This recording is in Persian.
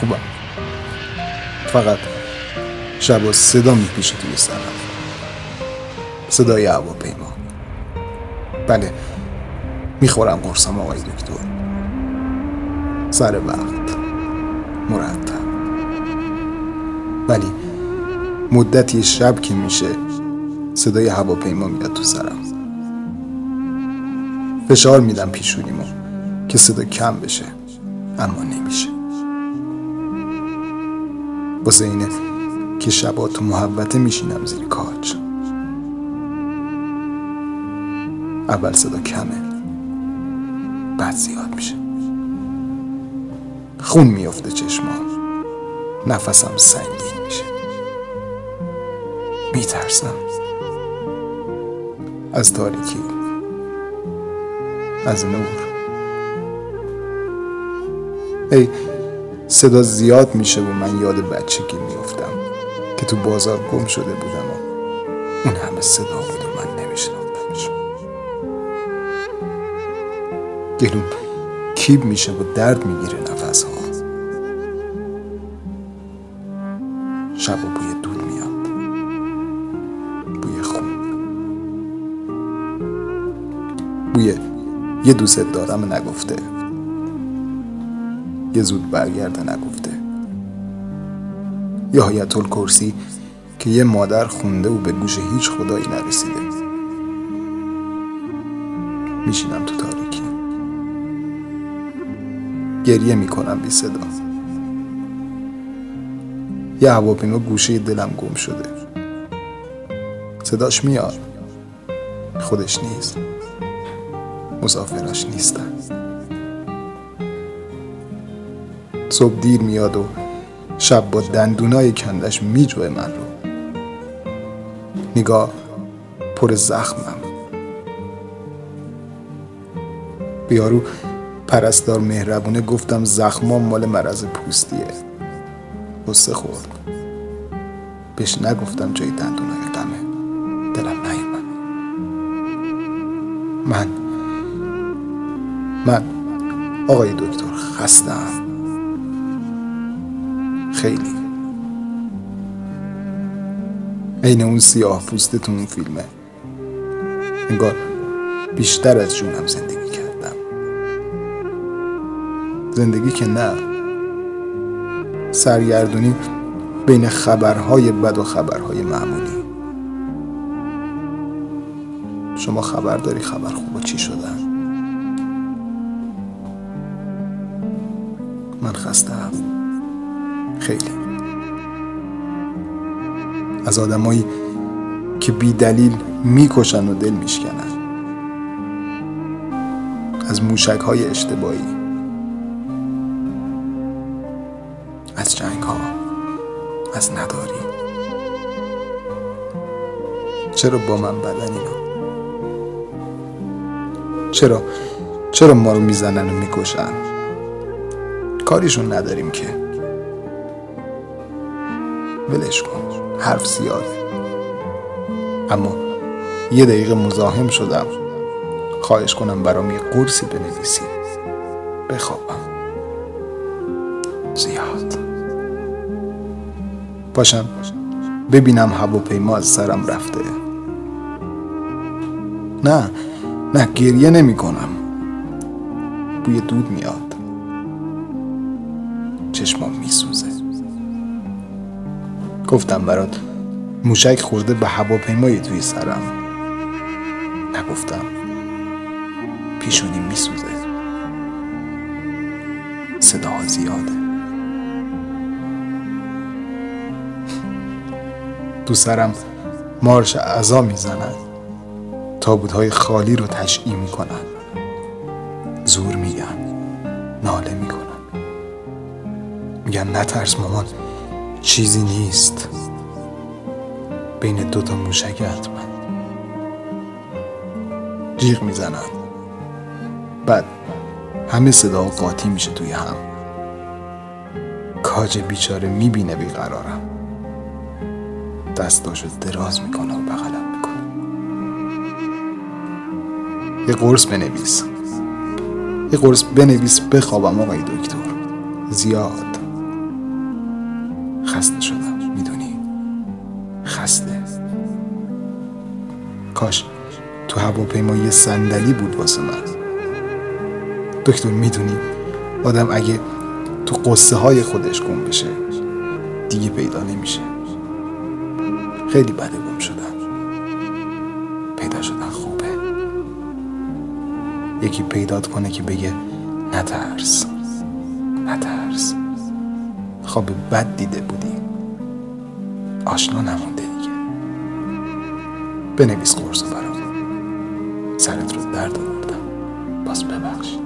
خوبم. فقط شبا صدا میپیشه توی سرم. صدای هواپیما. بله می‌خورم قرصم آقای دکتر. سر وقت. مرتب. ولی مدتی شب که میشه صدای هواپیما میاد تو سرم. فشار میدم پیشونیمو که صدا کم بشه اما نمیشه. اینه که شبا تو محبته میشینم زیر کاج. اول صدا کمه بعد زیاد میشه. خون میفته چشمام نفسم سنگین میشه. میترسم. از تاریکی از نور. ای صدا زیاد میشه و من یاد بچگی میفتم که تو بازار گم شده بودم و اون همه صدا بود و من نمیشناختمش گلوم کیب میشه و درد می‌گیره نفس ها شب و بوی دود میاد. بوی خون. بوی یه دوست دارم نگفته. یه زود برگرده نگفته. یا حیات کرسی که یه مادر خونده و به گوش هیچ خدایی نرسیده. میشینم تو تاریکی. گریه می‌کنم بی صدا. یه هواپیما گوشه دلم گم شده. صداش میاد. خودش نیست. مسافراش نیستن. صبح دیر میاد و شب با دندونای کندش میجوه من رو. نگاه پر زخمم. بیارو پرستار مهربونه گفتم زخمام مال مرض پوستیه. غصه خورد. بهش نگفتم جای دندونای غمه. دلم نیومد. من من آقای دکتر خستم. خیلی. عین اون سیاه پوست اون فیلمه. انگار بیشتر از جونم زندگی کردم. زندگی که نه. سرگردونی بین خبرهای بد و خبرهای معمولی. شما خبر داری خبر خوب چی شدن من خستم خیلی. از آدمایی که بی دلیل می‌کشن و دل میشکنن. از موشک های اشتباهی. از جنگ ها از نداری. چرا با من بدن اینا؟ چرا چرا ما رو می‌زنن و می‌کشن؟ کاریشون نداریم که. ولش کن. حرف زیاده. اما یه دقیقه مزاحم شدم. خواهش کنم برام یه قرصی بنویسی. بخوابم. زیاد. باشم. ببینم هواپیما از سرم رفته. نه نه گریه نمی کنم. بوی دود میاد. چشمام گفتم برات. موشک خورده به هواپیمایی توی سرم. نگفتم. پیشونی میسوزه. صداها زیاده. تو سرم مارش اعضا می‌زنن. تابوتهای خالی رو تشعی می‌کنن. زور میگن. ناله می‌کنن. میگن نترس مامان. چیزی نیست. بین دوتا موشک حتما. جیغ می‌زنن. بعد همه صدا قاطی میشه توی هم. کاج بیچاره می‌بینه بیقرارم. دستاشو دراز می‌کنه و بغلم می‌کنه. یه قرص بنویس. یه قرص بنویس بخوابم آقای دکتر. زیاد. خسته شدم. می‌دونی؟ خسته. کاش تو هواپیما یه صندلی بود واسه من. دکتر می‌دونی؟ آدم اگه تو قصه های خودش گم بشه دیگه پیدا نمیشه. خیلی بده گم شدن پیدا شدن خوبه. یکی پیدات کنه که بگه نترس. نترس. خواب بد دیده بودی. آشنا نمونده دیگه. بنویس قرص برام سرت رو درد آوردم. باز ببخش